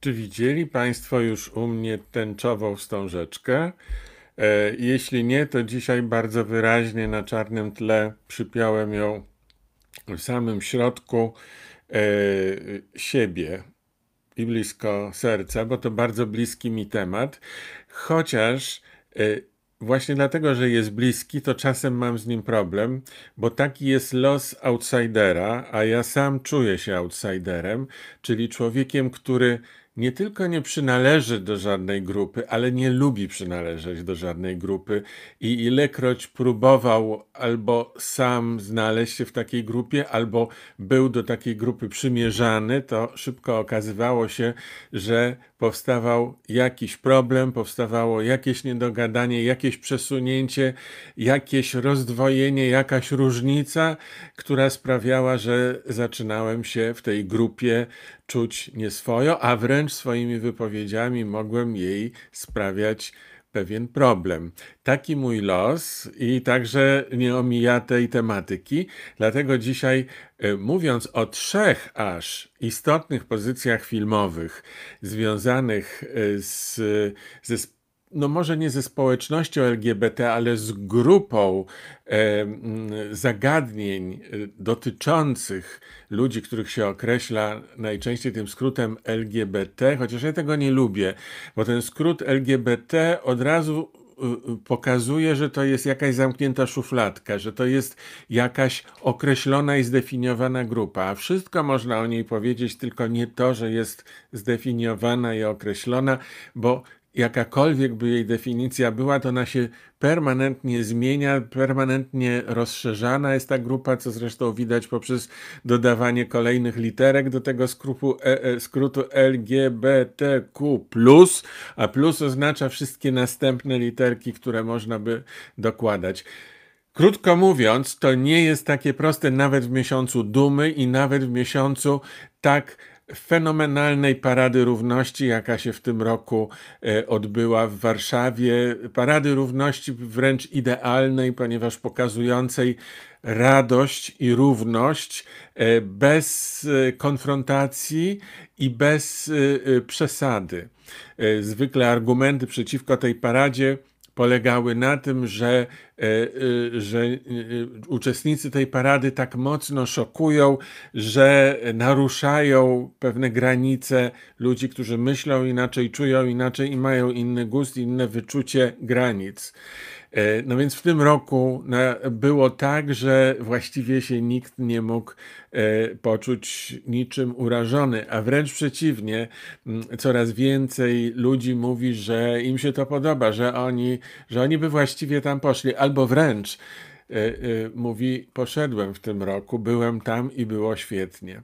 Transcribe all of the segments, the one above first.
Czy widzieli Państwo już u mnie tęczową wstążeczkę? E, jeśli nie, to dzisiaj bardzo wyraźnie na czarnym tle przypiąłem ją w samym środku e, siebie i blisko serca, bo to bardzo bliski mi temat, chociaż e, Właśnie dlatego, że jest bliski, to czasem mam z nim problem, bo taki jest los outsidera, a ja sam czuję się outsiderem, czyli człowiekiem, który nie tylko nie przynależy do żadnej grupy, ale nie lubi przynależeć do żadnej grupy i ilekroć próbował albo sam znaleźć się w takiej grupie, albo był do takiej grupy przymierzany, to szybko okazywało się, że powstawał jakiś problem, powstawało jakieś niedogadanie, jakieś przesunięcie, jakieś rozdwojenie, jakaś różnica, która sprawiała, że zaczynałem się w tej grupie czuć nieswojo, a wręcz swoimi wypowiedziami mogłem jej sprawiać pewien problem. Taki mój los i także nie omija tej tematyki. Dlatego dzisiaj, e, mówiąc o trzech aż istotnych pozycjach filmowych związanych e, z, ze no może nie ze społecznością LGBT, ale z grupą e, zagadnień e, dotyczących ludzi, których się określa najczęściej tym skrótem LGBT, chociaż ja tego nie lubię, bo ten skrót LGBT od razu e, pokazuje, że to jest jakaś zamknięta szufladka, że to jest jakaś określona i zdefiniowana grupa. A wszystko można o niej powiedzieć, tylko nie to, że jest zdefiniowana i określona, bo jakakolwiek by jej definicja była, to ona się permanentnie zmienia, permanentnie rozszerzana jest ta grupa, co zresztą widać poprzez dodawanie kolejnych literek do tego skrótu, e, e, skrótu LGBTQ+, a plus oznacza wszystkie następne literki, które można by dokładać. Krótko mówiąc, to nie jest takie proste nawet w miesiącu dumy i nawet w miesiącu tak fenomenalnej Parady Równości, jaka się w tym roku e, odbyła w Warszawie. Parady Równości wręcz idealnej, ponieważ pokazującej radość i równość e, bez e, konfrontacji i bez przesady. Zwykle argumenty przeciwko tej paradzie polegały na tym, że, e, e, że e, uczestnicy tej parady tak mocno szokują, że naruszają pewne granice ludzi, którzy myślą inaczej, czują inaczej i mają inny gust, inne wyczucie granic. E, no więc w tym roku było tak, że właściwie się nikt nie mógł e, poczuć niczym urażony, a wręcz przeciwnie, coraz więcej ludzi mówi, że im się to podoba, że oni, że oni by właściwie tam poszli, albo wręcz e, mówi, poszedłem w tym roku, byłem tam i było świetnie.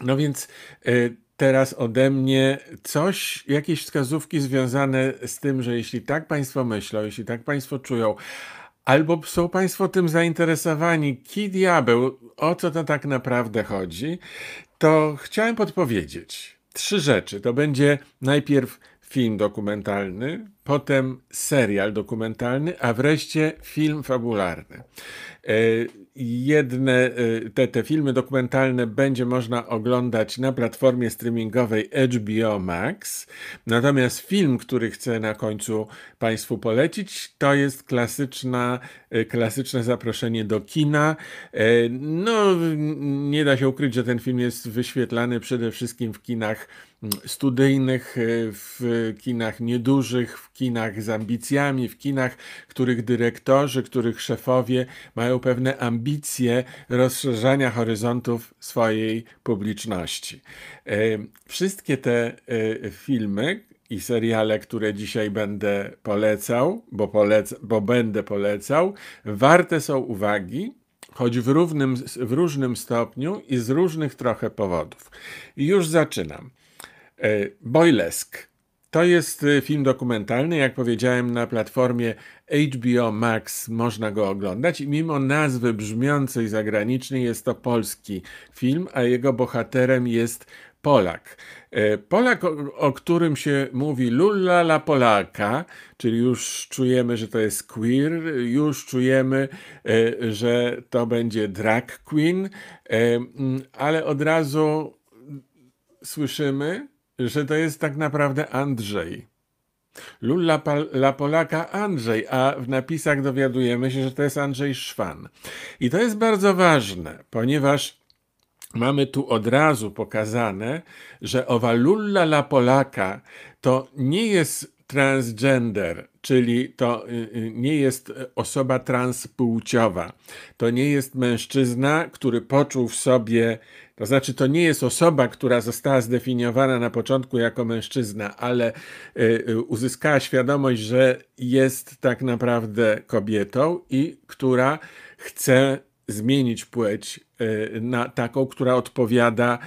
No więc teraz ode mnie coś, jakieś wskazówki związane z tym, że jeśli tak Państwo myślą, jeśli tak Państwo czują, albo są Państwo tym zainteresowani, ki diabeł, o co to tak naprawdę chodzi, to chciałem podpowiedzieć trzy rzeczy. To będzie najpierw film dokumentalny, potem serial dokumentalny, a wreszcie film fabularny. E, jedne e, te, te filmy dokumentalne będzie można oglądać na platformie streamingowej HBO Max. Natomiast film, który chcę na końcu Państwu polecić, to jest klasyczna, e, klasyczne zaproszenie do kina. No, nie da się ukryć, że ten film jest wyświetlany przede wszystkim w kinach studyjnych, w kinach niedużych, w kinach z ambicjami, w kinach, których dyrektorzy, których szefowie mają pewne ambicje rozszerzania horyzontów swojej publiczności. E, wszystkie te e, filmy, i seriale, które dzisiaj będę polecał, bo, polec bo będę polecał, warte są uwagi, choć w, równym, w różnym stopniu i z różnych trochę powodów. Już zaczynam. E, Boylesk. To jest e, film dokumentalny, jak powiedziałem, na platformie HBO Max można go oglądać i mimo nazwy brzmiącej zagranicznie jest to polski film, a jego bohaterem jest Polak. E, Polak, o, o którym się mówi lulla la Polaka, czyli już czujemy, że to jest queer, już czujemy, że to będzie drag queen, ale od razu słyszymy, że to jest tak naprawdę Andrzej. Lulla la Polaka Andrzej, a w napisach dowiadujemy się, że to jest Andrzej Szwan. I to jest bardzo ważne, ponieważ mamy tu od razu pokazane, że owa Lulla la Polaka to nie jest transgender, czyli to y, y, nie jest osoba transpłciowa. To nie jest mężczyzna, który poczuł w sobie, to znaczy to nie jest osoba, która została zdefiniowana na początku jako mężczyzna, ale y, uzyskała świadomość, że jest tak naprawdę kobietą i która chce zmienić płeć na taką, która odpowiada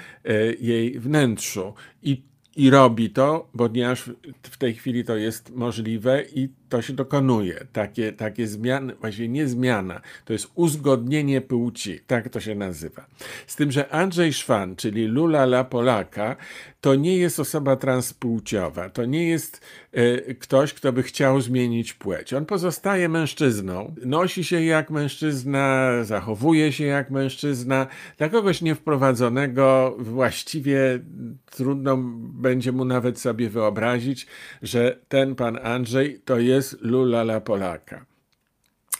jej wnętrzu. I i robi to, ponieważ w tej chwili to jest możliwe i to się dokonuje. Takie, takie zmiany, właściwie nie zmiana, to jest uzgodnienie płci, tak to się nazywa. Z tym, że Andrzej Szwan, czyli Lula La Polaka, to nie jest osoba transpłciowa, to nie jest e, ktoś, kto by chciał zmienić płeć. On pozostaje mężczyzną, nosi się jak mężczyzna, zachowuje się jak mężczyzna. Dla kogoś niewprowadzonego właściwie trudno będzie mu nawet sobie wyobrazić, że ten pan Andrzej to jest jest Lula Polaka.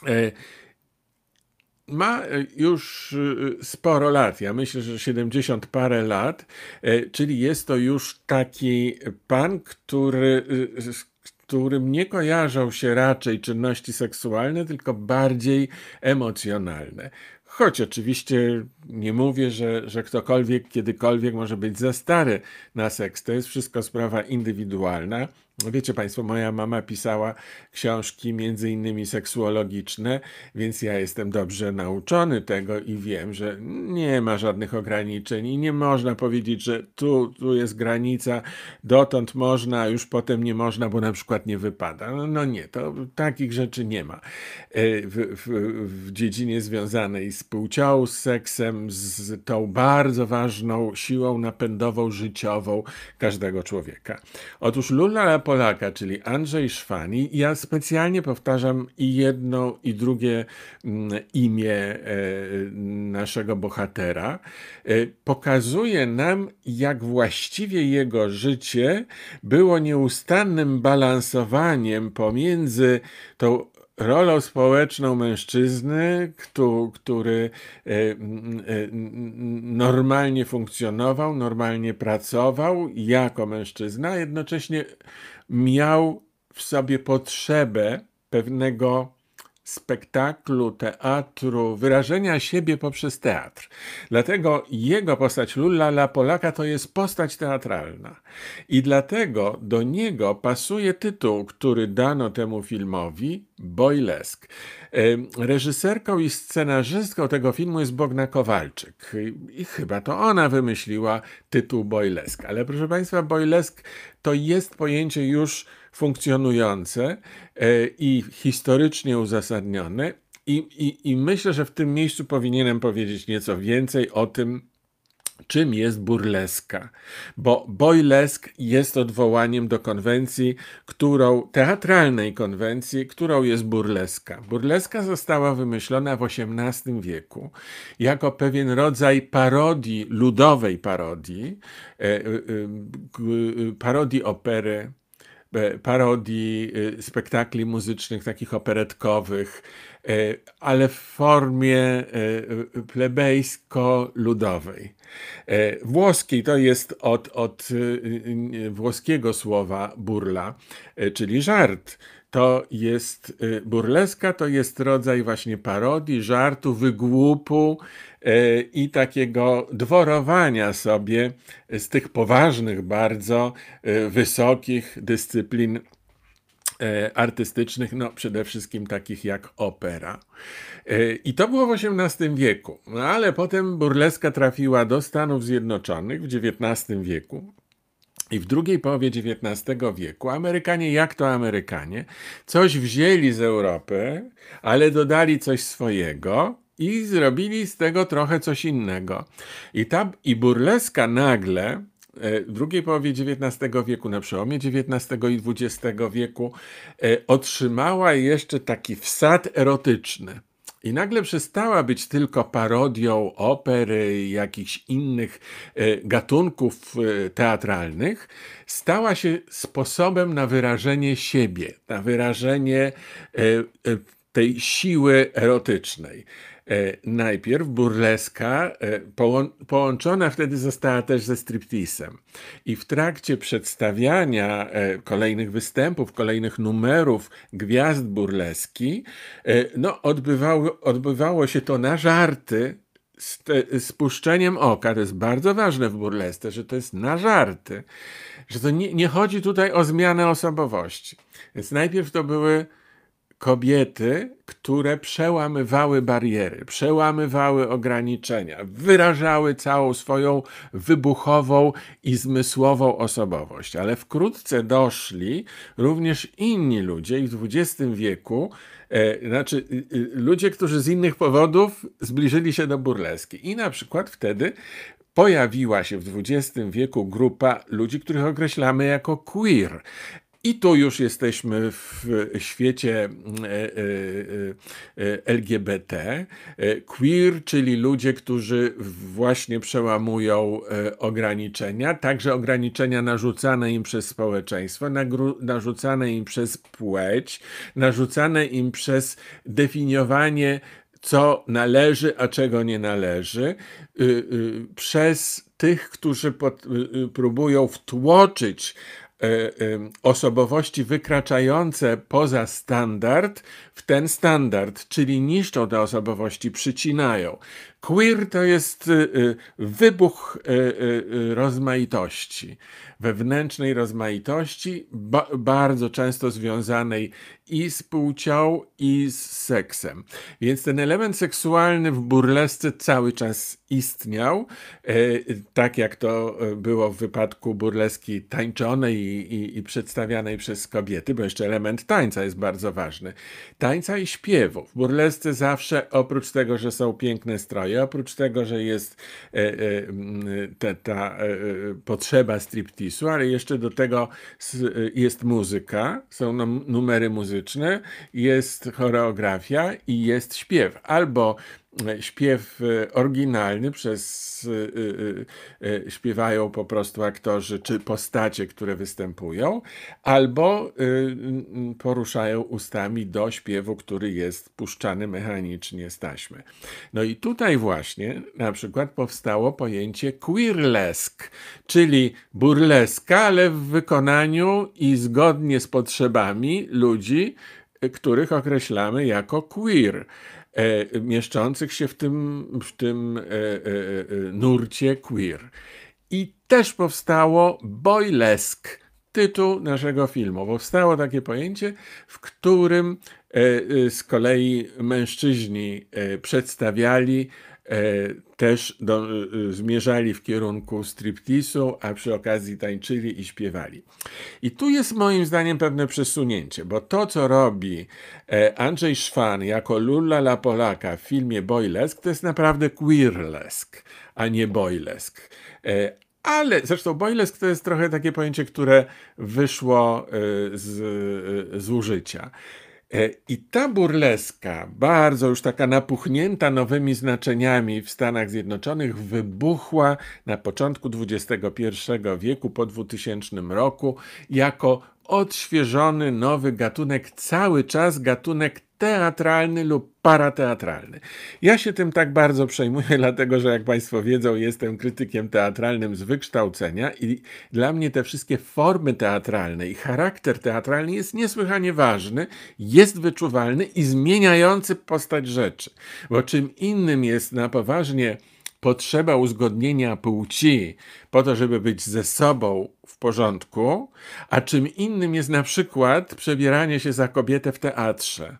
E, ma już e, sporo lat, ja myślę, że 70 parę lat, e, czyli jest to już taki pan, który, którym nie kojarzą się raczej czynności seksualne, tylko bardziej emocjonalne. Choć oczywiście nie mówię, że, że ktokolwiek kiedykolwiek może być za stary na seks. To jest wszystko sprawa indywidualna. Wiecie Państwo, moja mama pisała książki między innymi seksuologiczne, więc ja jestem dobrze nauczony tego i wiem, że nie ma żadnych ograniczeń i nie można powiedzieć, że tu, tu jest granica, dotąd można, już potem nie można, bo na przykład nie wypada. No, no nie, to takich rzeczy nie ma. E, w, w, w dziedzinie związanej z płcią, z seksem, z tą bardzo ważną siłą napędową, życiową każdego człowieka. Otóż Lula Polaka, czyli Andrzej Szwani. Ja specjalnie powtarzam i jedno, i drugie mm, imię e, naszego bohatera. E, pokazuje nam, jak właściwie jego życie było nieustannym balansowaniem pomiędzy tą rolą społeczną mężczyzny, który e, normalnie funkcjonował, normalnie pracował jako mężczyzna, jednocześnie miał w sobie potrzebę pewnego spektaklu, teatru, wyrażenia siebie poprzez teatr. Dlatego jego postać Lulla la Polaka to jest postać teatralna. I dlatego do niego pasuje tytuł, który dano temu filmowi, Boylesk. Reżyserką i scenarzystką tego filmu jest Bogna Kowalczyk. I chyba to ona wymyśliła tytuł Boylesk. Ale proszę Państwa, Boylesk to jest pojęcie już funkcjonujące e, i historycznie uzasadnione. I, i, I myślę, że w tym miejscu powinienem powiedzieć nieco więcej o tym, czym jest burleska, bo boylesk jest odwołaniem do konwencji, którą, teatralnej konwencji, którą jest burleska. Burleska została wymyślona w XVIII wieku jako pewien rodzaj parodii, ludowej parodii, e, e, parodii opery, parodii e, spektakli muzycznych, takich operetkowych, e, ale w formie plebejsko-ludowej. Włoski to jest od, od włoskiego słowa burla, czyli żart to jest burleska, to jest rodzaj właśnie parodii, żartu, wygłupu, E, i takiego dworowania sobie z tych poważnych, bardzo e, wysokich dyscyplin artystycznych, no przede wszystkim takich jak opera. I to było w XVIII wieku, no ale potem burleska trafiła do Stanów Zjednoczonych w XIX wieku. I w drugiej połowie XIX wieku Amerykanie, jak to Amerykanie, coś wzięli z Europy, ale dodali coś swojego i zrobili z tego trochę coś innego. I, ta, i burleska nagle e, w drugiej połowie XIX wieku, na przełomie XIX i XX wieku, e, otrzymała jeszcze taki wsad erotyczny. I nagle przestała być tylko parodią opery, jakichś innych e, gatunków e, teatralnych, stała się sposobem na wyrażenie siebie, na wyrażenie e, tej siły erotycznej. E, najpierw burleska e, połączona wtedy została też ze stripteasem. I w trakcie przedstawiania e, kolejnych występów, kolejnych numerów gwiazd burleski, no, odbywało, odbywało się to na żarty, z, te, z puszczeniem oka. To jest bardzo ważne w burlesce, że to jest na żarty. Że to nie, nie chodzi tutaj o zmianę osobowości. Więc najpierw to były kobiety, które przełamywały bariery, przełamywały ograniczenia, wyrażały całą swoją wybuchową i zmysłową osobowość. Ale wkrótce doszli również inni ludzie i w XX wieku, e, znaczy y, y, ludzie, którzy z innych powodów zbliżyli się do burleski. I na przykład wtedy pojawiła się w XX wieku grupa ludzi, których określamy jako queer. I tu już jesteśmy w świecie e, e, e, LGBT. Queer, czyli ludzie, którzy właśnie przełamują ograniczenia, także ograniczenia narzucane im przez społeczeństwo, narzucane im przez płeć, narzucane im przez definiowanie co należy, a czego nie należy, y, y, przez tych, którzy pod, y, próbują wtłoczyć osobowości wykraczające poza standard w ten standard, czyli niszczą te osobowości, przycinają. Queer to jest y, y, wybuch y, rozmaitości, wewnętrznej rozmaitości, ba bardzo często związanej i z płcią, i z seksem. Więc ten element seksualny w burlesce cały czas istniał, e, tak jak to było w wypadku burleski tańczonej i, i, i przedstawianej przez kobiety, bo jeszcze element tańca jest bardzo ważny. Tańca i śpiewu. W burlesce zawsze, oprócz tego, że są piękne stroje, oprócz tego, że jest e, e, te, ta e, potrzeba striptisu, ale jeszcze do tego jest muzyka, są numery muzyczne, jest choreografia i jest śpiew. Albo śpiew e, oryginalny przez e, e, śpiewają po prostu aktorzy czy postacie, które występują, albo poruszają ustami do śpiewu, który jest puszczany mechanicznie z taśmy. No i tutaj właśnie na przykład powstało pojęcie queerlesque, czyli burleska, ale w wykonaniu i zgodnie z potrzebami ludzi, których określamy jako queer mieszczących się w tym, w tym e, e, e, nurcie queer. I też powstało boylesque, tytuł naszego filmu. Powstało takie pojęcie, w którym e, e, z kolei mężczyźni przedstawiali też do, zmierzali w kierunku striptisu, a przy okazji tańczyli i śpiewali. I tu jest moim zdaniem pewne przesunięcie, bo to, co robi Andrzej Szwan jako Lulla la Polaka w filmie Boylesk, to jest naprawdę queerlesk, a nie boylesk. Ale zresztą boylesk to jest trochę takie pojęcie, które wyszło z, z użycia. E, I ta burleska, bardzo już taka napuchnięta nowymi znaczeniami w Stanach Zjednoczonych, wybuchła na początku XXI wieku, po 2000 roku, jako odświeżony nowy gatunek, cały czas gatunek teatralny lub parateatralny. Ja się tym tak bardzo przejmuję, dlatego że jak Państwo wiedzą, jestem krytykiem teatralnym z wykształcenia i dla mnie te wszystkie formy teatralne i charakter teatralny jest niesłychanie ważny, jest wyczuwalny i zmieniający postać rzeczy. Bo czym innym jest na poważnie potrzeba uzgodnienia płci po to, żeby być ze sobą w porządku, a czym innym jest na przykład przebieranie się za kobietę w teatrze.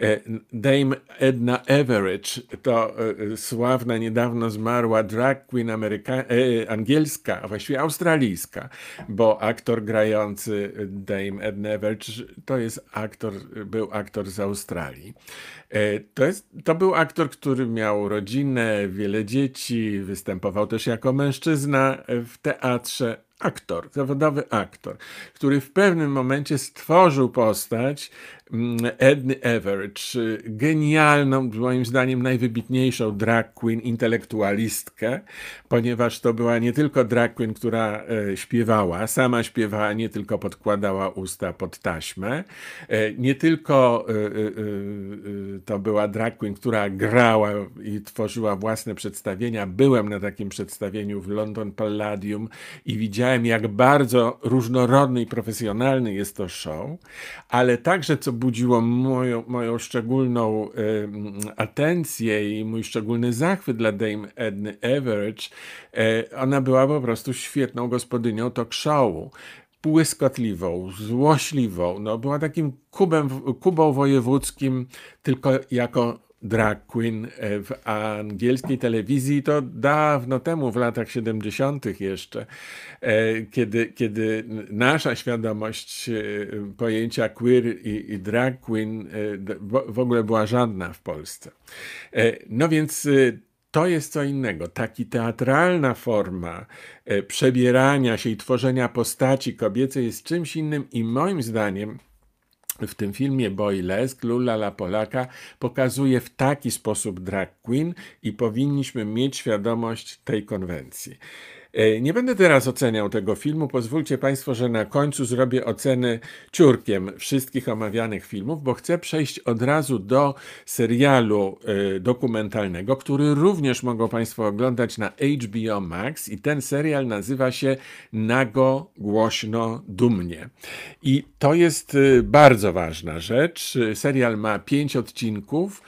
E, Dame Edna Everett to e, sławna, niedawno zmarła drag queen ameryka- e, angielska, a właściwie australijska, bo aktor grający Dame Edna Everett to jest aktor, był aktor z Australii. To, jest, to był aktor, który miał rodzinę, wiele dzieci, występował też jako mężczyzna w teatrze, aktor, zawodowy aktor, który w pewnym momencie stworzył postać Edny Everett, genialną, moim zdaniem najwybitniejszą drag queen, intelektualistkę, ponieważ to była nie tylko drag queen, która e, śpiewała, sama śpiewała, nie tylko podkładała usta pod taśmę, e, nie tylko to była drag queen, która grała i tworzyła własne przedstawienia. Byłem na takim przedstawieniu w London Palladium i widziałem, jak bardzo różnorodny i profesjonalny jest to show, ale także, co budziło moją, moją szczególną atencję i mój szczególny zachwyt dla Dame Edny Everett, y, ona była po prostu świetną gospodynią talk showu błyskotliwą, złośliwą. No, była takim kubem, kubą wojewódzkim, tylko jako drag queen e, w angielskiej telewizji to dawno temu, w latach 70. jeszcze, e, kiedy, kiedy nasza świadomość e, pojęcia queer i, i drag queen w ogóle była żadna w Polsce. No więc to jest co innego. Taki teatralna forma przebierania się i tworzenia postaci kobiecej jest czymś innym i moim zdaniem w tym filmie Boylesk, Lula la Polaka pokazuje w taki sposób drag queen i powinniśmy mieć świadomość tej konwencji. E, nie będę teraz oceniał tego filmu. Pozwólcie Państwo, że na końcu zrobię oceny ciurkiem wszystkich omawianych filmów, bo chcę przejść od razu do serialu e, dokumentalnego, który również mogą Państwo oglądać na HBO Max i ten serial nazywa się Nago, Głośno, Dumnie. I to jest e, bardzo ważna rzecz. Serial ma pięć odcinków.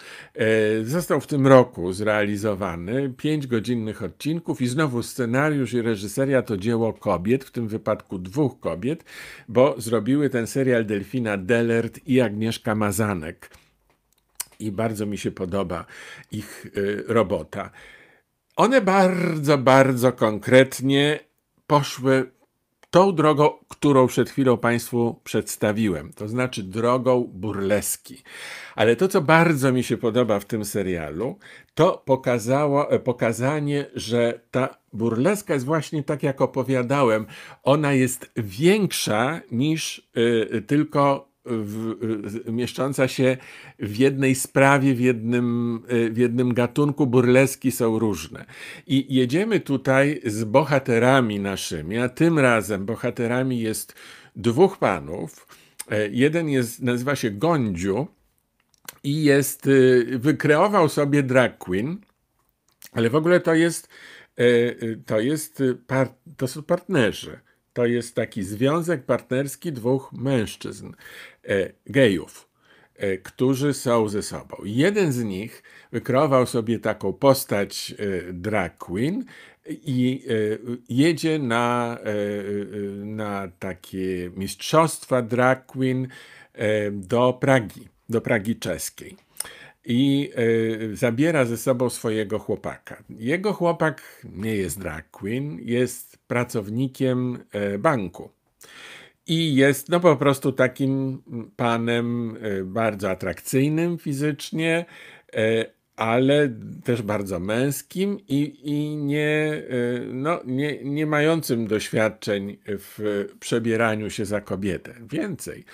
Został w tym roku zrealizowany. Pięć godzinnych odcinków i znowu scenariusz i reżyseria to dzieło kobiet, w tym wypadku dwóch kobiet, bo zrobiły ten serial Delfina Dellert i Agnieszka Mazanek. I bardzo mi się podoba ich y, robota. One bardzo, bardzo konkretnie poszły tą drogą, którą przed chwilą Państwu przedstawiłem, to znaczy drogą burleski. Ale to, co bardzo mi się podoba w tym serialu, to pokazało, e, pokazanie, że ta burleska jest właśnie tak, jak opowiadałem. Ona jest większa niż y, tylko w, mieszcząca się w jednej sprawie, w jednym, w jednym gatunku burleski są różne. I jedziemy tutaj z bohaterami naszymi, a tym razem bohaterami jest dwóch panów. E, jeden jest, nazywa się Gondziu i jest, y, wykreował sobie drag queen, ale w ogóle to jest, e, to jest, to są partnerzy. To jest taki związek partnerski dwóch mężczyzn. E, gejów, e, którzy są ze sobą. Jeden z nich wykreował sobie taką postać e, drag queen i jedzie na, na takie mistrzostwa drag queen do Pragi, do Pragi czeskiej. I zabiera ze sobą swojego chłopaka. Jego chłopak nie jest drag queen, jest pracownikiem banku i jest no po prostu takim panem e, bardzo atrakcyjnym fizycznie, ale też bardzo męskim i, i nie, no, nie, nie mającym doświadczeń w przebieraniu się za kobietę. Więcej.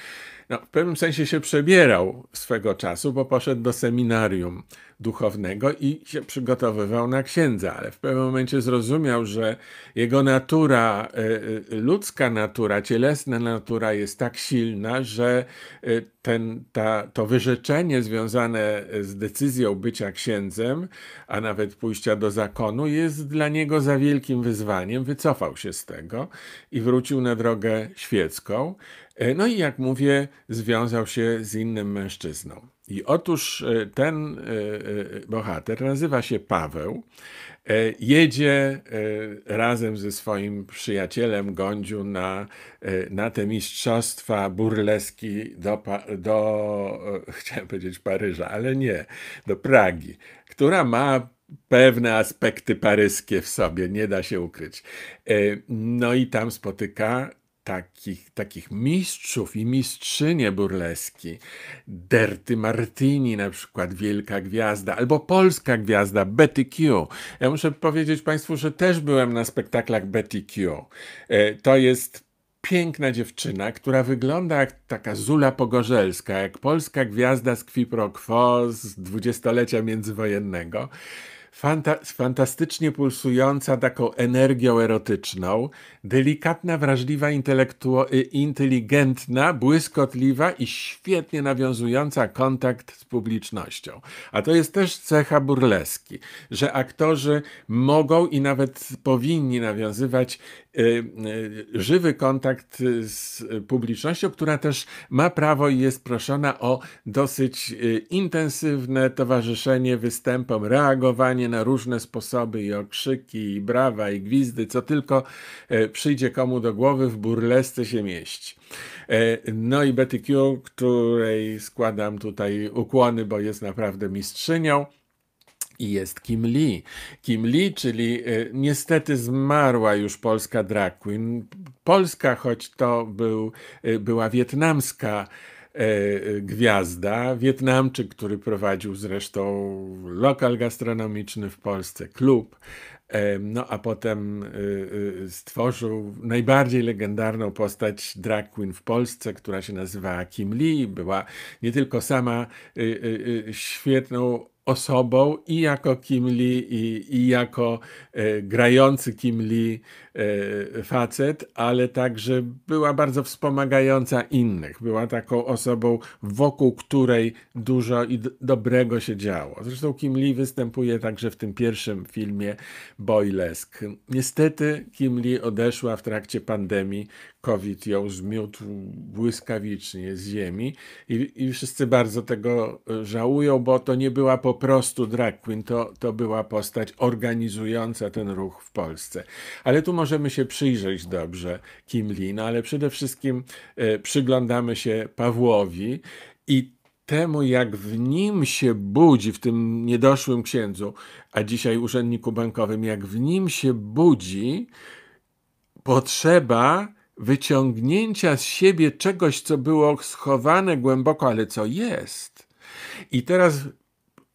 No, w pewnym sensie się przebierał swego czasu, bo poszedł do seminarium duchownego i się przygotowywał na księdza, ale w pewnym momencie zrozumiał, że jego natura, e, e, ludzka natura, cielesna natura jest tak silna, że e, ten, ta, to wyrzeczenie związane z decyzją bycia księdzem, a nawet pójścia do zakonu, jest dla niego za wielkim wyzwaniem. Wycofał się z tego i wrócił na drogę świecką. No i jak mówię, związał się z innym mężczyzną. I otóż e, ten e, e, bohater nazywa się Paweł. Jedzie razem ze swoim przyjacielem Gądziu na, na te mistrzostwa burleski do, do, chciałem powiedzieć Paryża, ale nie, do Pragi, która ma pewne aspekty paryskie w sobie, nie da się ukryć. No i tam spotyka takich, takich mistrzów i mistrzynie burleski. Derty Martini na przykład, wielka gwiazda, albo polska gwiazda Betty Q. Ja muszę powiedzieć Państwu, że też byłem na spektaklach Betty Q. E, to jest piękna dziewczyna, która wygląda jak taka Zula Pogorzelska, jak polska gwiazda z Quo Pro Quo z dwudziestolecia międzywojennego fanta fantastycznie pulsująca taką energią erotyczną, delikatna, wrażliwa, y, inteligentna, błyskotliwa i świetnie nawiązująca kontakt z publicznością. A to jest też cecha burleski, że aktorzy mogą i nawet powinni nawiązywać żywy kontakt z publicznością, która też ma prawo i jest proszona o dosyć intensywne towarzyszenie występom, reagowanie na różne sposoby i okrzyki, i brawa, i gwizdy, co tylko przyjdzie komu do głowy, w burlesce się mieści. No i Betty Q, której składam tutaj ukłony, bo jest naprawdę mistrzynią. I jest Kim Lee. Kim Lee, czyli y, niestety zmarła już polska drag queen. Polska, choć to był, y, była wietnamska E, gwiazda, Wietnamczyk, który prowadził zresztą lokal gastronomiczny w Polsce, klub. E, no a potem stworzył najbardziej legendarną postać drag queen w Polsce, która się nazywała Kim Lee. Była nie tylko sama świetną osobą i jako Kim Lee, i, i jako e, grający Kim Lee facet, ale także była bardzo wspomagająca innych. Była taką osobą, wokół której dużo i dobrego się działo. Zresztą Kim Lee występuje także w tym pierwszym filmie Boylesk. Niestety Kim Lee odeszła w trakcie pandemii. COVID ją zmiótł błyskawicznie z ziemi i, i wszyscy bardzo tego e, żałują, bo to nie była po prostu drag queen, to, to była postać organizująca ten ruch w Polsce. Ale tu możemy się przyjrzeć dobrze Kim no ale przede wszystkim e, przyglądamy się Pawłowi i temu, jak w nim się budzi, w tym niedoszłym księdzu, a dzisiaj urzędniku bankowym, jak w nim się budzi potrzeba wyciągnięcia z siebie czegoś, co było schowane głęboko, ale co jest. I teraz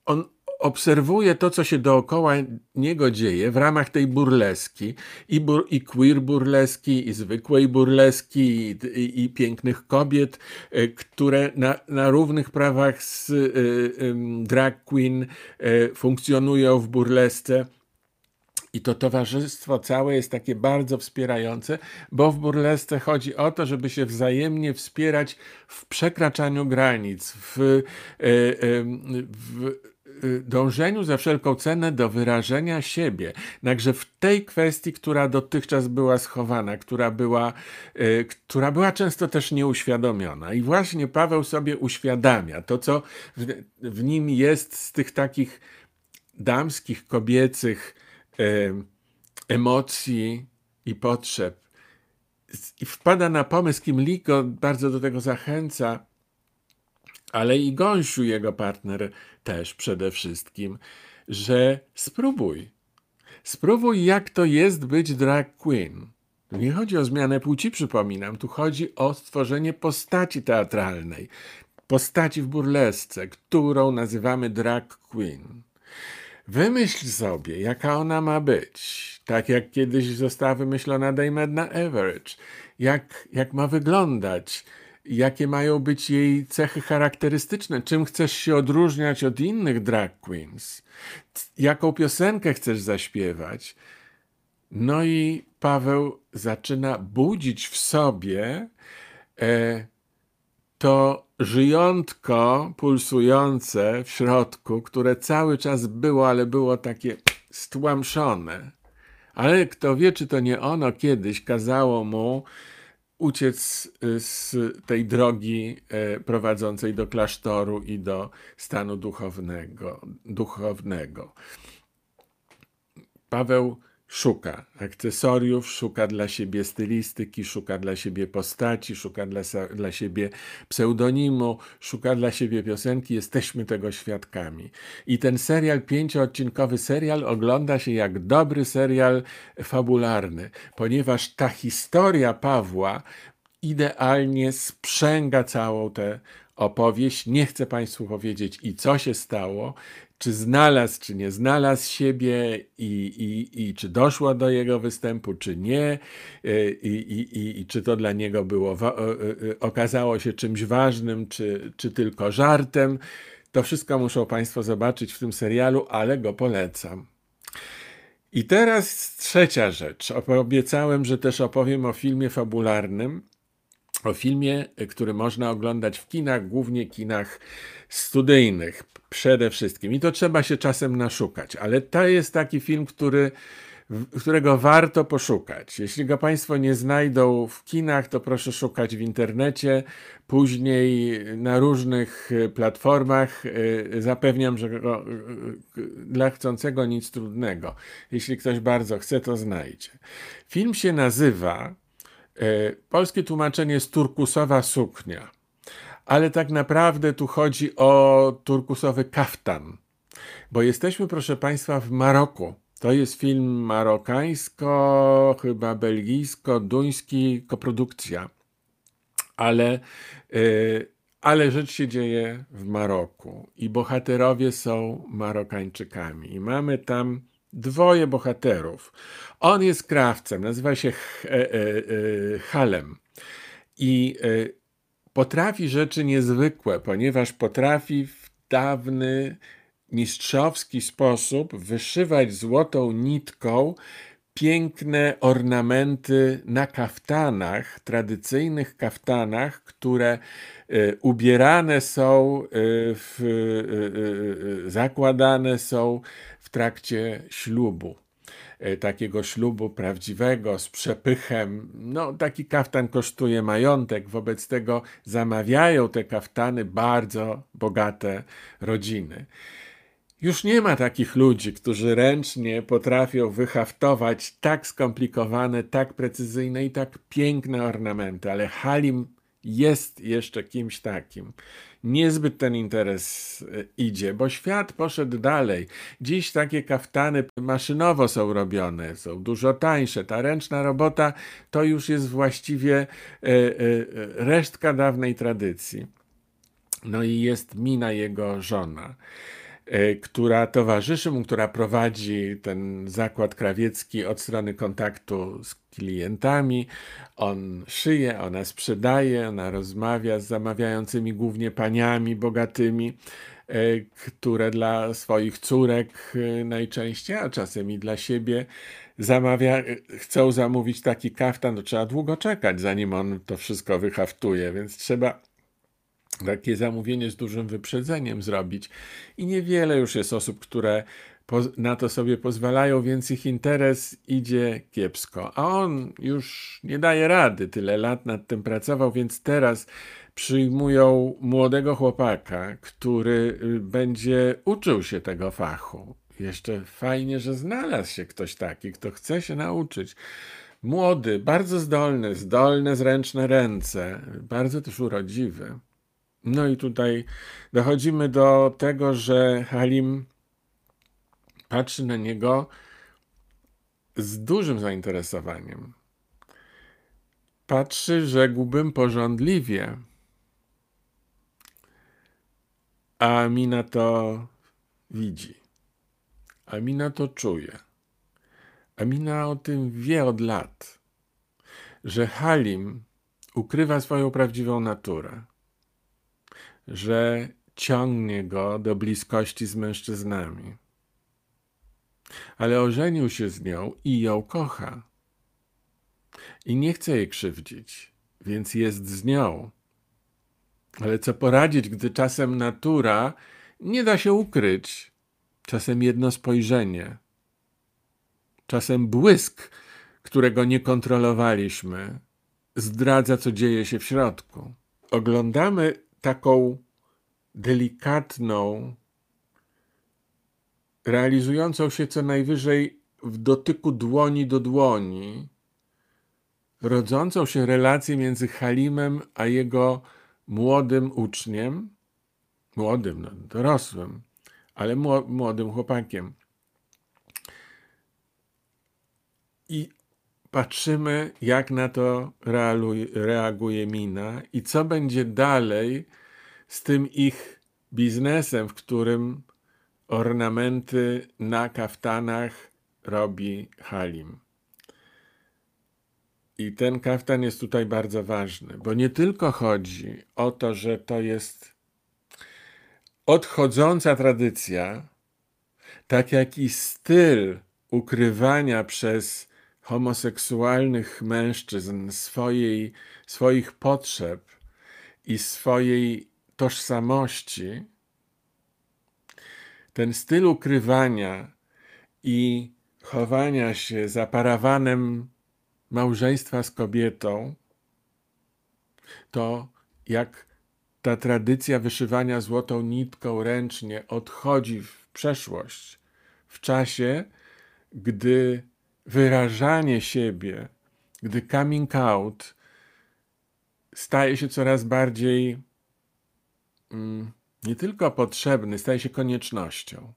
on obserwuje to, co się dookoła niego dzieje w ramach tej burleski i, bur, i queer burleski, i zwykłej burleski, i, i, i pięknych kobiet, e, które na, na równych prawach z y, y, drag queen y, funkcjonują w burlesce. I to towarzystwo całe jest takie bardzo wspierające, bo w burlesce chodzi o to, żeby się wzajemnie wspierać w przekraczaniu granic, w, w dążeniu za wszelką cenę do wyrażenia siebie. Także w tej kwestii, która dotychczas była schowana, która była, e, która była często też nieuświadomiona. I właśnie Paweł sobie uświadamia to, co w, w nim jest z tych takich damskich, kobiecych, emocji i potrzeb. I wpada na pomysł, kim Liko bardzo do tego zachęca, ale i Gąsiu, jego partner, też przede wszystkim, że spróbuj. Spróbuj, jak to jest być drag queen. Tu nie chodzi o zmianę płci, przypominam, tu chodzi o stworzenie postaci teatralnej, postaci w burlesce, którą nazywamy drag queen. Wymyśl sobie, jaka ona ma być. Tak jak kiedyś została wymyślona Dame Edna Everage. Jak, jak ma wyglądać, jakie mają być jej cechy charakterystyczne, czym chcesz się odróżniać od innych drag queens, jaką piosenkę chcesz zaśpiewać. No i Paweł zaczyna budzić w sobie e, to żyjątko pulsujące w środku, które cały czas było, ale było takie stłamszone. Ale kto wie, czy to nie ono kiedyś kazało mu uciec z tej drogi e, prowadzącej do klasztoru i do stanu duchownego. duchownego. Paweł szuka akcesoriów, szuka dla siebie stylistyki, szuka dla siebie postaci, szuka dla, dla siebie pseudonimu, szuka dla siebie piosenki. Jesteśmy tego świadkami. I ten serial, pięcioodcinkowy serial, ogląda się jak dobry serial fabularny, ponieważ ta historia Pawła idealnie sprzęga całą tę opowieść. Nie chcę Państwu powiedzieć i co się stało, czy znalazł, czy nie znalazł siebie i, i, i czy doszło do jego występu, czy nie, i, i, i czy to dla niego było, okazało się czymś ważnym, czy, czy tylko żartem. To wszystko muszą Państwo zobaczyć w tym serialu, ale go polecam. I teraz trzecia rzecz. Obiecałem, że też opowiem o filmie fabularnym, o filmie, który można oglądać w kinach, głównie kinach studyjnych przede wszystkim. I to trzeba się czasem naszukać, ale to jest taki film, który którego warto poszukać. Jeśli go Państwo nie znajdą w kinach, to proszę szukać w internecie, później na różnych e, platformach. E, zapewniam, że go, e, dla chcącego nic trudnego. Jeśli ktoś bardzo chce, to znajdzie. Film się nazywa, polskie tłumaczenie jest turkusowa suknia, ale tak naprawdę tu chodzi o turkusowy kaftan, bo jesteśmy, proszę Państwa, w Maroku to jest film marokańsko, chyba belgijsko-duński, koprodukcja. Ale, yy, ale rzecz się dzieje w Maroku i bohaterowie są Marokańczykami. I mamy tam dwoje bohaterów. On jest krawcem, nazywa się e, e, e, Halem i potrafi rzeczy niezwykłe, ponieważ potrafi w dawny mistrzowski sposób wyszywać złotą nitką piękne ornamenty na kaftanach, tradycyjnych kaftanach, które ubierane są, w, zakładane są w trakcie ślubu. Takiego ślubu prawdziwego, z przepychem. No, taki kaftan kosztuje majątek, wobec tego zamawiają te kaftany bardzo bogate rodziny. Już nie ma takich ludzi, którzy ręcznie potrafią wyhaftować tak skomplikowane, tak precyzyjne i tak piękne ornamenty, ale Halim jest jeszcze kimś takim. Niezbyt ten interes e, idzie, bo świat poszedł dalej. Dziś takie kaftany maszynowo są robione, są dużo tańsze. Ta ręczna robota to już jest właściwie e, e, resztka dawnej tradycji. No i jest Mina, jego żona. E, która towarzyszy mu, która prowadzi ten zakład krawiecki od strony kontaktu z klientami. On szyje, ona sprzedaje, ona rozmawia z zamawiającymi głównie paniami bogatymi, e, które dla swoich córek e, najczęściej, a czasem i dla siebie zamawia, chcą zamówić taki kaftan, to trzeba długo czekać, zanim on to wszystko wyhaftuje, więc trzeba takie zamówienie z dużym wyprzedzeniem zrobić. I niewiele już jest osób, które na to sobie pozwalają, więc ich interes idzie kiepsko. A on już nie daje rady, tyle lat nad tym pracował, więc teraz przyjmują młodego chłopaka, który y, będzie uczył się tego fachu. Jeszcze fajnie, że znalazł się ktoś taki, kto chce się nauczyć. Młody, bardzo zdolny, zdolne, zręczne ręce, bardzo też urodziwy. No i tutaj dochodzimy do tego, że Halim patrzy na niego z dużym zainteresowaniem. Patrzy rzekłbym porządliwie. A Amina to widzi. Amina to czuje. Amina o tym wie od lat, że Halim ukrywa swoją prawdziwą naturę że ciągnie go do bliskości z mężczyznami. Ale ożenił się z nią i ją kocha. I nie chce jej krzywdzić, więc jest z nią. Ale co poradzić, gdy czasem natura nie da się ukryć, czasem jedno spojrzenie, czasem błysk, którego nie kontrolowaliśmy, zdradza, co dzieje się w środku. Oglądamy taką delikatną, realizującą się co najwyżej w dotyku dłoni do dłoni, rodzącą się relację między Halimem a jego młodym uczniem, młodym, no, dorosłym, ale młodym chłopakiem. I patrzymy, jak na to reaguje Mina i co będzie dalej z tym ich biznesem, w którym ornamenty na kaftanach robi Halim. I ten kaftan jest tutaj bardzo ważny, bo nie tylko chodzi o to, że to jest odchodząca tradycja, tak jak i styl ukrywania przez homoseksualnych mężczyzn swojej, swoich potrzeb i swojej tożsamości, ten styl ukrywania i chowania się za parawanem małżeństwa z kobietą, to jak ta tradycja wyszywania złotą nitką ręcznie odchodzi w przeszłość, w czasie, gdy wyrażanie siebie, gdy coming out staje się coraz bardziej mm, nie tylko potrzebny, staje się koniecznością.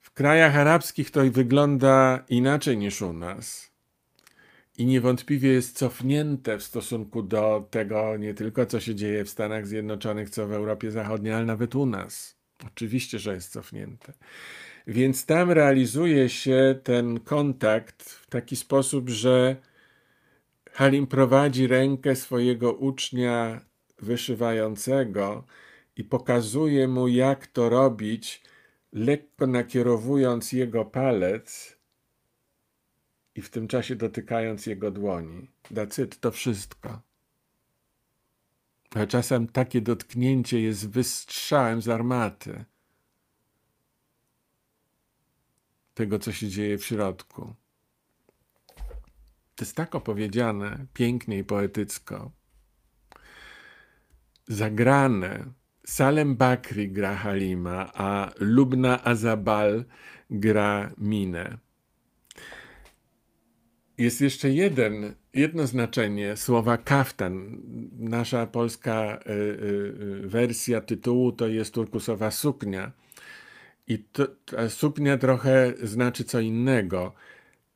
W krajach arabskich to wygląda inaczej niż u nas. I niewątpliwie jest cofnięte w stosunku do tego nie tylko, co się dzieje w Stanach Zjednoczonych, co w Europie Zachodniej, ale nawet u nas. Oczywiście, że jest cofnięte. Więc tam realizuje się ten kontakt w taki sposób, że Halim prowadzi rękę swojego ucznia wyszywającego i pokazuje mu, jak to robić, lekko nakierowując jego palec i w tym czasie dotykając jego dłoni. Dacyt to wszystko. A czasem takie dotknięcie jest wystrzałem z armaty tego, co się dzieje w środku. To jest tak opowiedziane, pięknie i poetycko. Zagrane. Salem Bakri gra Halima, a Lubna Azabal gra Minę. Jest jeszcze jeden, jedno znaczenie słowa kaftan. Nasza polska y, y, wersja tytułu to jest turkusowa suknia. I to, ta suknia trochę znaczy co innego.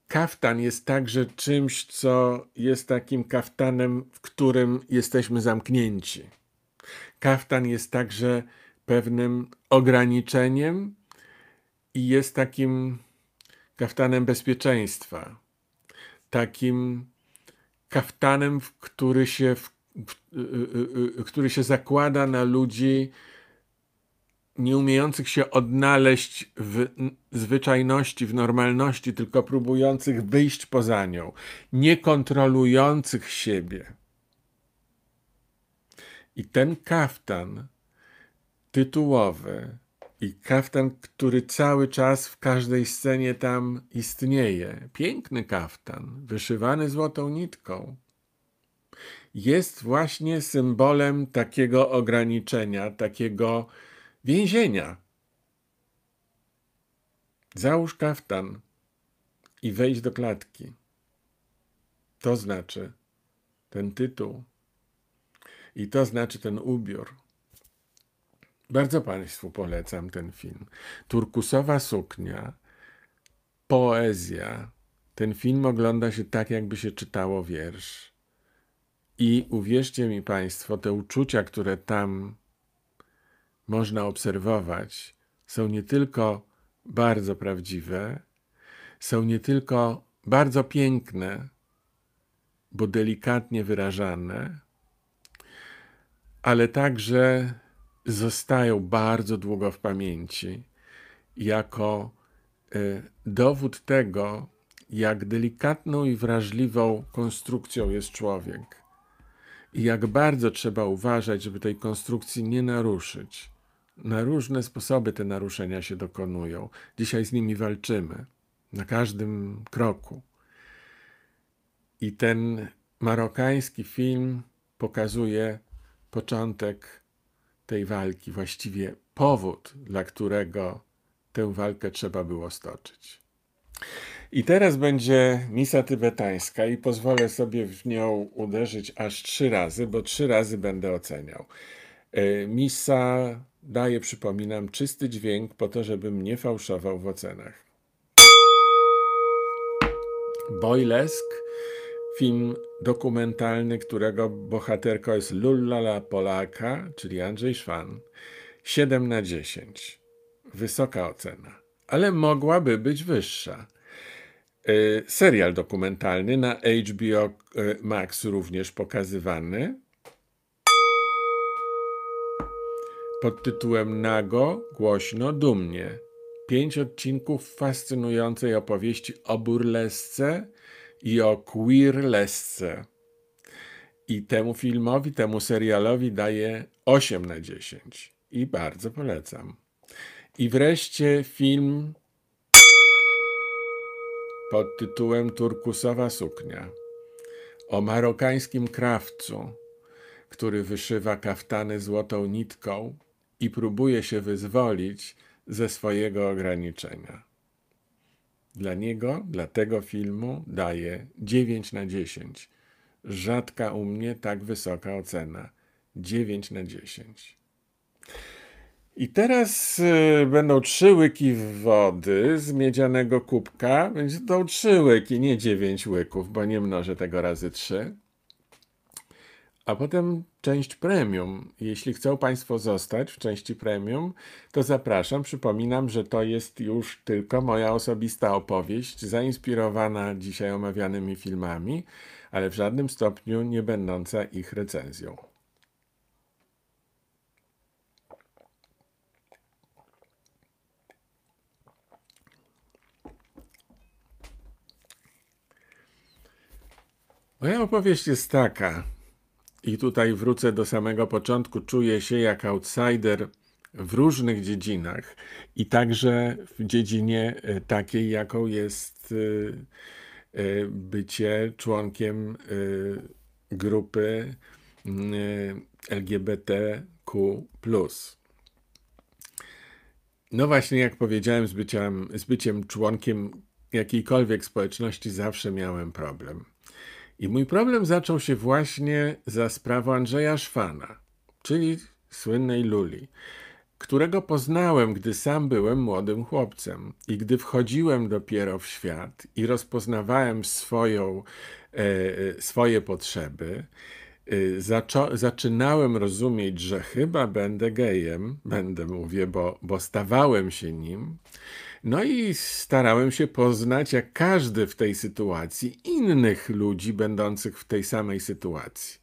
Kaftan jest także czymś, co jest takim kaftanem, w którym jesteśmy zamknięci. Kaftan jest także pewnym ograniczeniem i jest takim kaftanem bezpieczeństwa takim kaftanem, który się, y, y, y, który się zakłada na ludzi nie umiejących się odnaleźć w zwyczajności, w normalności, tylko próbujących wyjść poza nią, nie kontrolujących siebie. I ten kaftan tytułowy i kaftan, który cały czas w każdej scenie tam istnieje. Piękny kaftan, wyszywany złotą nitką. Jest właśnie symbolem takiego ograniczenia, takiego więzienia. Załóż kaftan i wejdź do klatki. To znaczy ten tytuł. I to znaczy ten ubiór. Bardzo Państwu polecam ten film. Turkusowa suknia, poezja. Ten film ogląda się tak, jakby się czytało wiersz. I uwierzcie mi Państwo, te uczucia, które tam można obserwować, są nie tylko bardzo prawdziwe, są nie tylko bardzo piękne, bo delikatnie wyrażane, ale także zostają bardzo długo w pamięci jako e, dowód tego, jak delikatną i wrażliwą konstrukcją jest człowiek. I jak bardzo trzeba uważać, żeby tej konstrukcji nie naruszyć. Na różne sposoby te naruszenia się dokonują. Dzisiaj z nimi walczymy. Na każdym kroku. I ten marokański film pokazuje początek tej walki, właściwie powód, dla którego tę walkę trzeba było stoczyć. I teraz będzie misa tybetańska i pozwolę sobie w nią uderzyć aż trzy razy, bo trzy razy będę oceniał. E, misa daje, przypominam, czysty dźwięk po to, żebym nie fałszował w ocenach. Bojlesk film dokumentalny, którego bohaterką jest Lullala Polaka, czyli Andrzej Szwan. 7 na 10. Wysoka ocena, ale mogłaby być wyższa. Y, serial dokumentalny na HBO y, Max również pokazywany pod tytułem Nago, głośno, dumnie. Pięć odcinków fascynującej opowieści o burlesce i o queerlesce. I temu filmowi, temu serialowi daję 8 na 10. I bardzo polecam. I wreszcie film pod tytułem Turkusowa suknia o marokańskim krawcu, który wyszywa kaftany złotą nitką i próbuje się wyzwolić ze swojego ograniczenia. Dla niego, dla tego filmu daję 9 na 10. Rzadka u mnie tak wysoka ocena. 9 na 10. I teraz y, będą trzy łyki wody z miedzianego kubka. Będzie to trzy łyki, nie dziewięć łyków, bo nie mnożę tego razy trzy. A potem część premium. Jeśli chcą Państwo zostać w części premium, to zapraszam. Przypominam, że to jest już tylko moja osobista opowieść, zainspirowana dzisiaj omawianymi filmami, ale w żadnym stopniu nie będąca ich recenzją. Moja opowieść jest taka, i tutaj wrócę do samego początku, czuję się jak outsider w różnych dziedzinach i także w dziedzinie e, takiej, jaką jest e, e, bycie członkiem grupy LGBTQ. No właśnie, jak powiedziałem, z byciem, z byciem członkiem jakiejkolwiek społeczności zawsze miałem problem. I mój problem zaczął się właśnie za sprawą Andrzeja Szwana, czyli słynnej Luli, którego poznałem, gdy sam byłem młodym chłopcem i gdy wchodziłem dopiero w świat i rozpoznawałem swoją, e, e swoje potrzeby. E, zaczynałem rozumieć, że chyba będę gejem, będę mówię, bo, bo stawałem się nim. No i starałem się poznać, jak każdy w tej sytuacji, innych ludzi będących w tej samej sytuacji.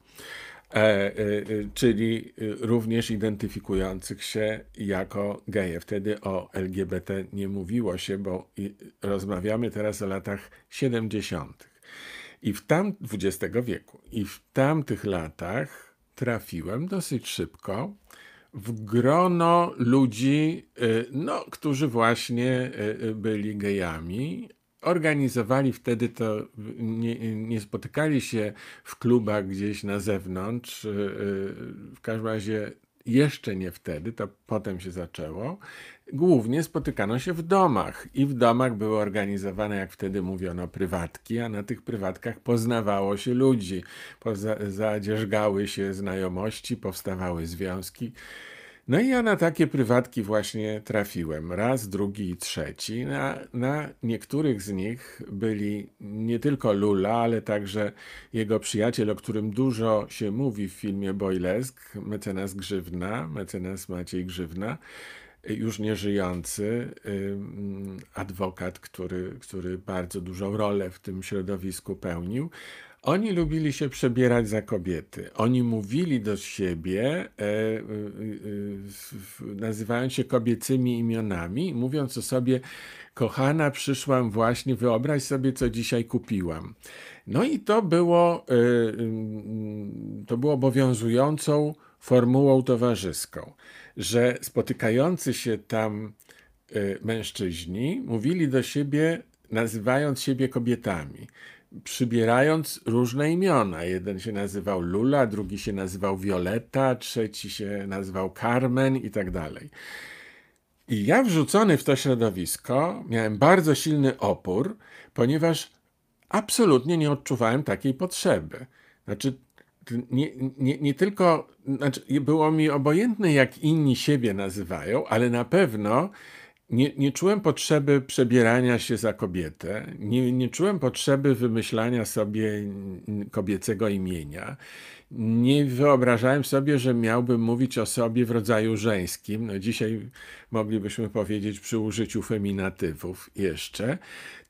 E, e, e czyli również identyfikujących się jako geje. Wtedy o LGBT nie mówiło się, bo rozmawiamy teraz o latach 70. I w tam XX wieku. I w tamtych latach trafiłem dosyć szybko w grono ludzi, y, no, którzy właśnie y, y, byli gejami. Organizowali wtedy to, nie, nie spotykali się w klubach gdzieś na zewnątrz. W każdym razie jeszcze nie wtedy, to potem się zaczęło. Głównie spotykano się w domach i w domach były organizowane, jak wtedy mówiono, prywatki, a na tych prywatkach poznawało się ludzi, zadzierzgały się znajomości, powstawały związki. No i ja na takie prywatki właśnie trafiłem. Raz, drugi i trzeci. Na, na niektórych z nich byli nie tylko Lula, ale także jego przyjaciel, o którym dużo się mówi w filmie Boylesk, mecenas Grzywna, mecenas Maciej Grzywna, już nieżyjący adwokat, który, który bardzo dużą rolę w tym środowisku pełnił. Oni lubili się przebierać za kobiety. Oni mówili do siebie, e, e, e, nazywając się kobiecymi imionami, mówiąc o sobie, kochana, przyszłam właśnie, wyobraź sobie, co dzisiaj kupiłam. No i to było, e, to było obowiązującą formułą towarzyską, że spotykający się tam mężczyźni mówili do siebie, nazywając siebie kobietami przybierając różne imiona. Jeden się nazywał Lula, drugi się nazywał Violeta, trzeci się nazywał Carmen i tak dalej. I ja wrzucony w to środowisko miałem bardzo silny opór, ponieważ absolutnie nie odczuwałem takiej potrzeby. Znaczy, nie, nie, nie tylko znaczy było mi obojętne, jak inni siebie nazywają, ale na pewno nie, nie czułem potrzeby przebierania się za kobietę, nie, nie czułem potrzeby wymyślania sobie kobiecego imienia. Nie wyobrażałem sobie, że miałbym mówić o sobie w rodzaju żeńskim. No dzisiaj moglibyśmy powiedzieć przy użyciu feminatywów jeszcze.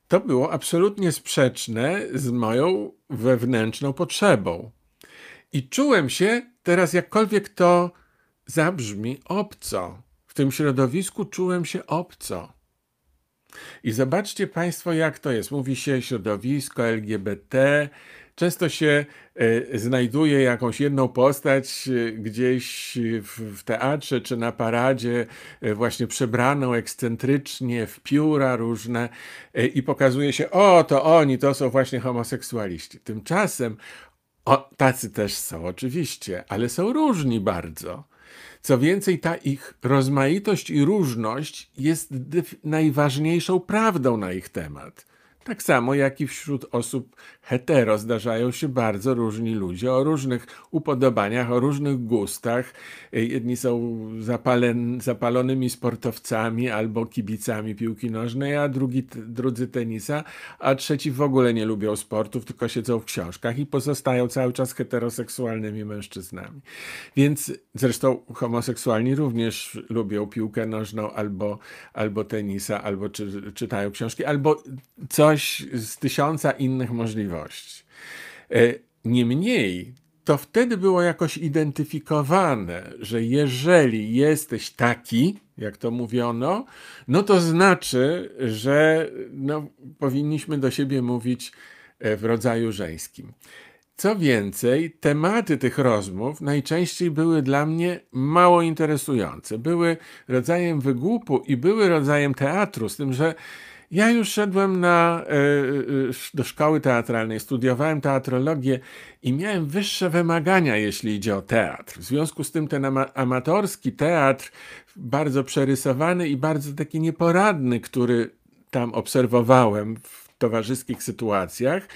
To było absolutnie sprzeczne z moją wewnętrzną potrzebą. I czułem się teraz, jakkolwiek to zabrzmi, obco tym środowisku czułem się obco. I zobaczcie Państwo, jak to jest. Mówi się środowisko LGBT. Często się y, znajduje jakąś jedną postać y, gdzieś w, teatrze czy na paradzie, y, właśnie przebraną ekscentrycznie w pióra różne i pokazuje się, o, to oni, to są właśnie homoseksualiści. Tymczasem o, tacy też są, oczywiście, ale są różni bardzo. Co więcej, ta ich rozmaitość i różność jest najważniejszą prawdą na ich temat. Tak samo jak i wśród osób hetero zdarzają się bardzo różni ludzie o różnych upodobaniach, o różnych gustach. Jedni są zapalen, zapalonymi sportowcami albo kibicami piłki nożnej, a drugi, drudzy tenisa, a trzeci w ogóle nie lubią sportów, tylko siedzą w książkach i pozostają cały czas heteroseksualnymi mężczyznami. Więc zresztą homoseksualni również lubią piłkę nożną albo, albo tenisa, albo czy, czytają książki, albo coś z tysiąca innych możliwości. E, niemniej, to wtedy było jakoś identyfikowane, że jeżeli jesteś taki, jak to mówiono, no to znaczy, że no, powinniśmy do siebie mówić e, w rodzaju żeńskim. Co więcej, tematy tych rozmów najczęściej były dla mnie mało interesujące. Były rodzajem wygłupu i były rodzajem teatru, z tym, że ja już szedłem na, e, e, do szkoły teatralnej, studiowałem teatrologię i miałem wyższe wymagania, jeśli idzie o teatr. W związku z tym ten amatorski teatr, bardzo przerysowany i bardzo taki nieporadny, który tam obserwowałem w towarzyskich sytuacjach,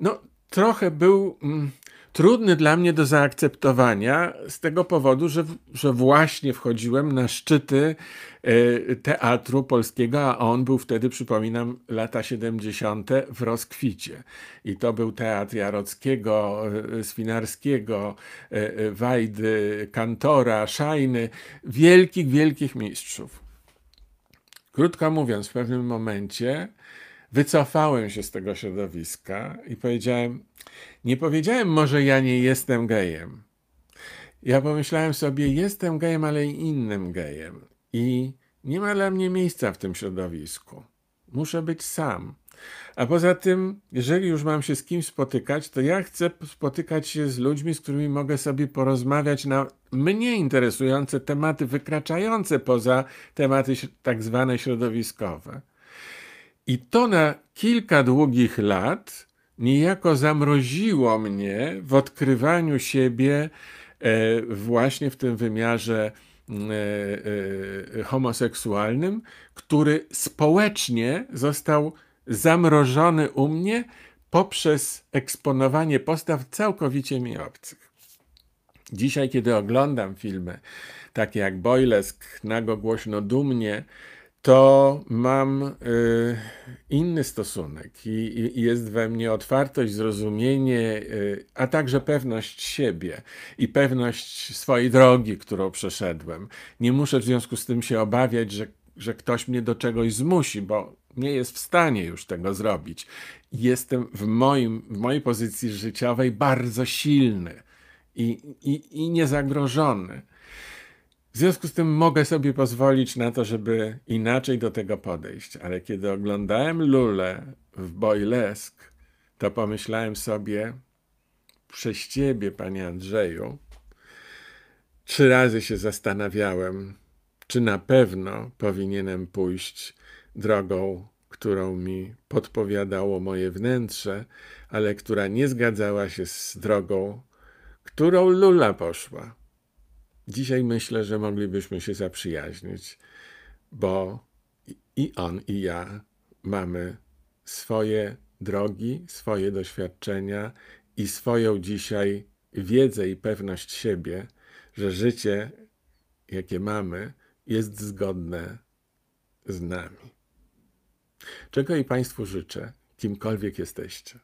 no trochę był. Mm, trudny dla mnie do zaakceptowania z tego powodu, że, że właśnie wchodziłem na szczyty e, teatru polskiego, a on był wtedy, przypominam, lata 70. w rozkwicie. I to był teatr Jarockiego, e, Swinarskiego, e, Wajdy, Kantora, Szajny, wielkich, wielkich mistrzów. Krótko mówiąc, w pewnym momencie wycofałem się z tego środowiska i powiedziałem, nie powiedziałem może ja nie jestem gejem. Ja pomyślałem sobie, jestem gejem, ale innym gejem. I nie ma dla mnie miejsca w tym środowisku. Muszę być sam. A poza tym, jeżeli już mam się z kimś spotykać, to ja chcę spotykać się z ludźmi, z którymi mogę sobie porozmawiać na mnie interesujące tematy, wykraczające poza tematy tak zwane środowiskowe. I to na kilka długich lat niejako zamroziło mnie w odkrywaniu siebie e, właśnie w tym wymiarze e, e, homoseksualnym, który społecznie został zamrożony u mnie poprzez eksponowanie postaw całkowicie mi obcych. Dzisiaj, kiedy oglądam filmy takie jak Boylesk, Nago Głośno Dumnie, to mam y, inny stosunek i, jest we mnie otwartość, zrozumienie, y, a także pewność siebie i pewność swojej drogi, którą przeszedłem. Nie muszę w związku z tym się obawiać, że, że ktoś mnie do czegoś zmusi, bo nie jest w stanie już tego zrobić. Jestem w, moim, w mojej pozycji życiowej bardzo silny i, i, i niezagrożony. W związku z tym mogę sobie pozwolić na to, żeby inaczej do tego podejść, ale kiedy oglądałem Lulę w Boylesk, to pomyślałem sobie, przez ciebie, panie Andrzeju, trzy razy się zastanawiałem, czy na pewno powinienem pójść drogą, którą mi podpowiadało moje wnętrze, ale która nie zgadzała się z drogą, którą Lula poszła. Dzisiaj myślę, że moglibyśmy się zaprzyjaźnić, bo i on, i ja mamy swoje drogi, swoje doświadczenia i swoją dzisiaj wiedzę i pewność siebie, że życie, jakie mamy, jest zgodne z nami. Czego i Państwu życzę, kimkolwiek jesteście.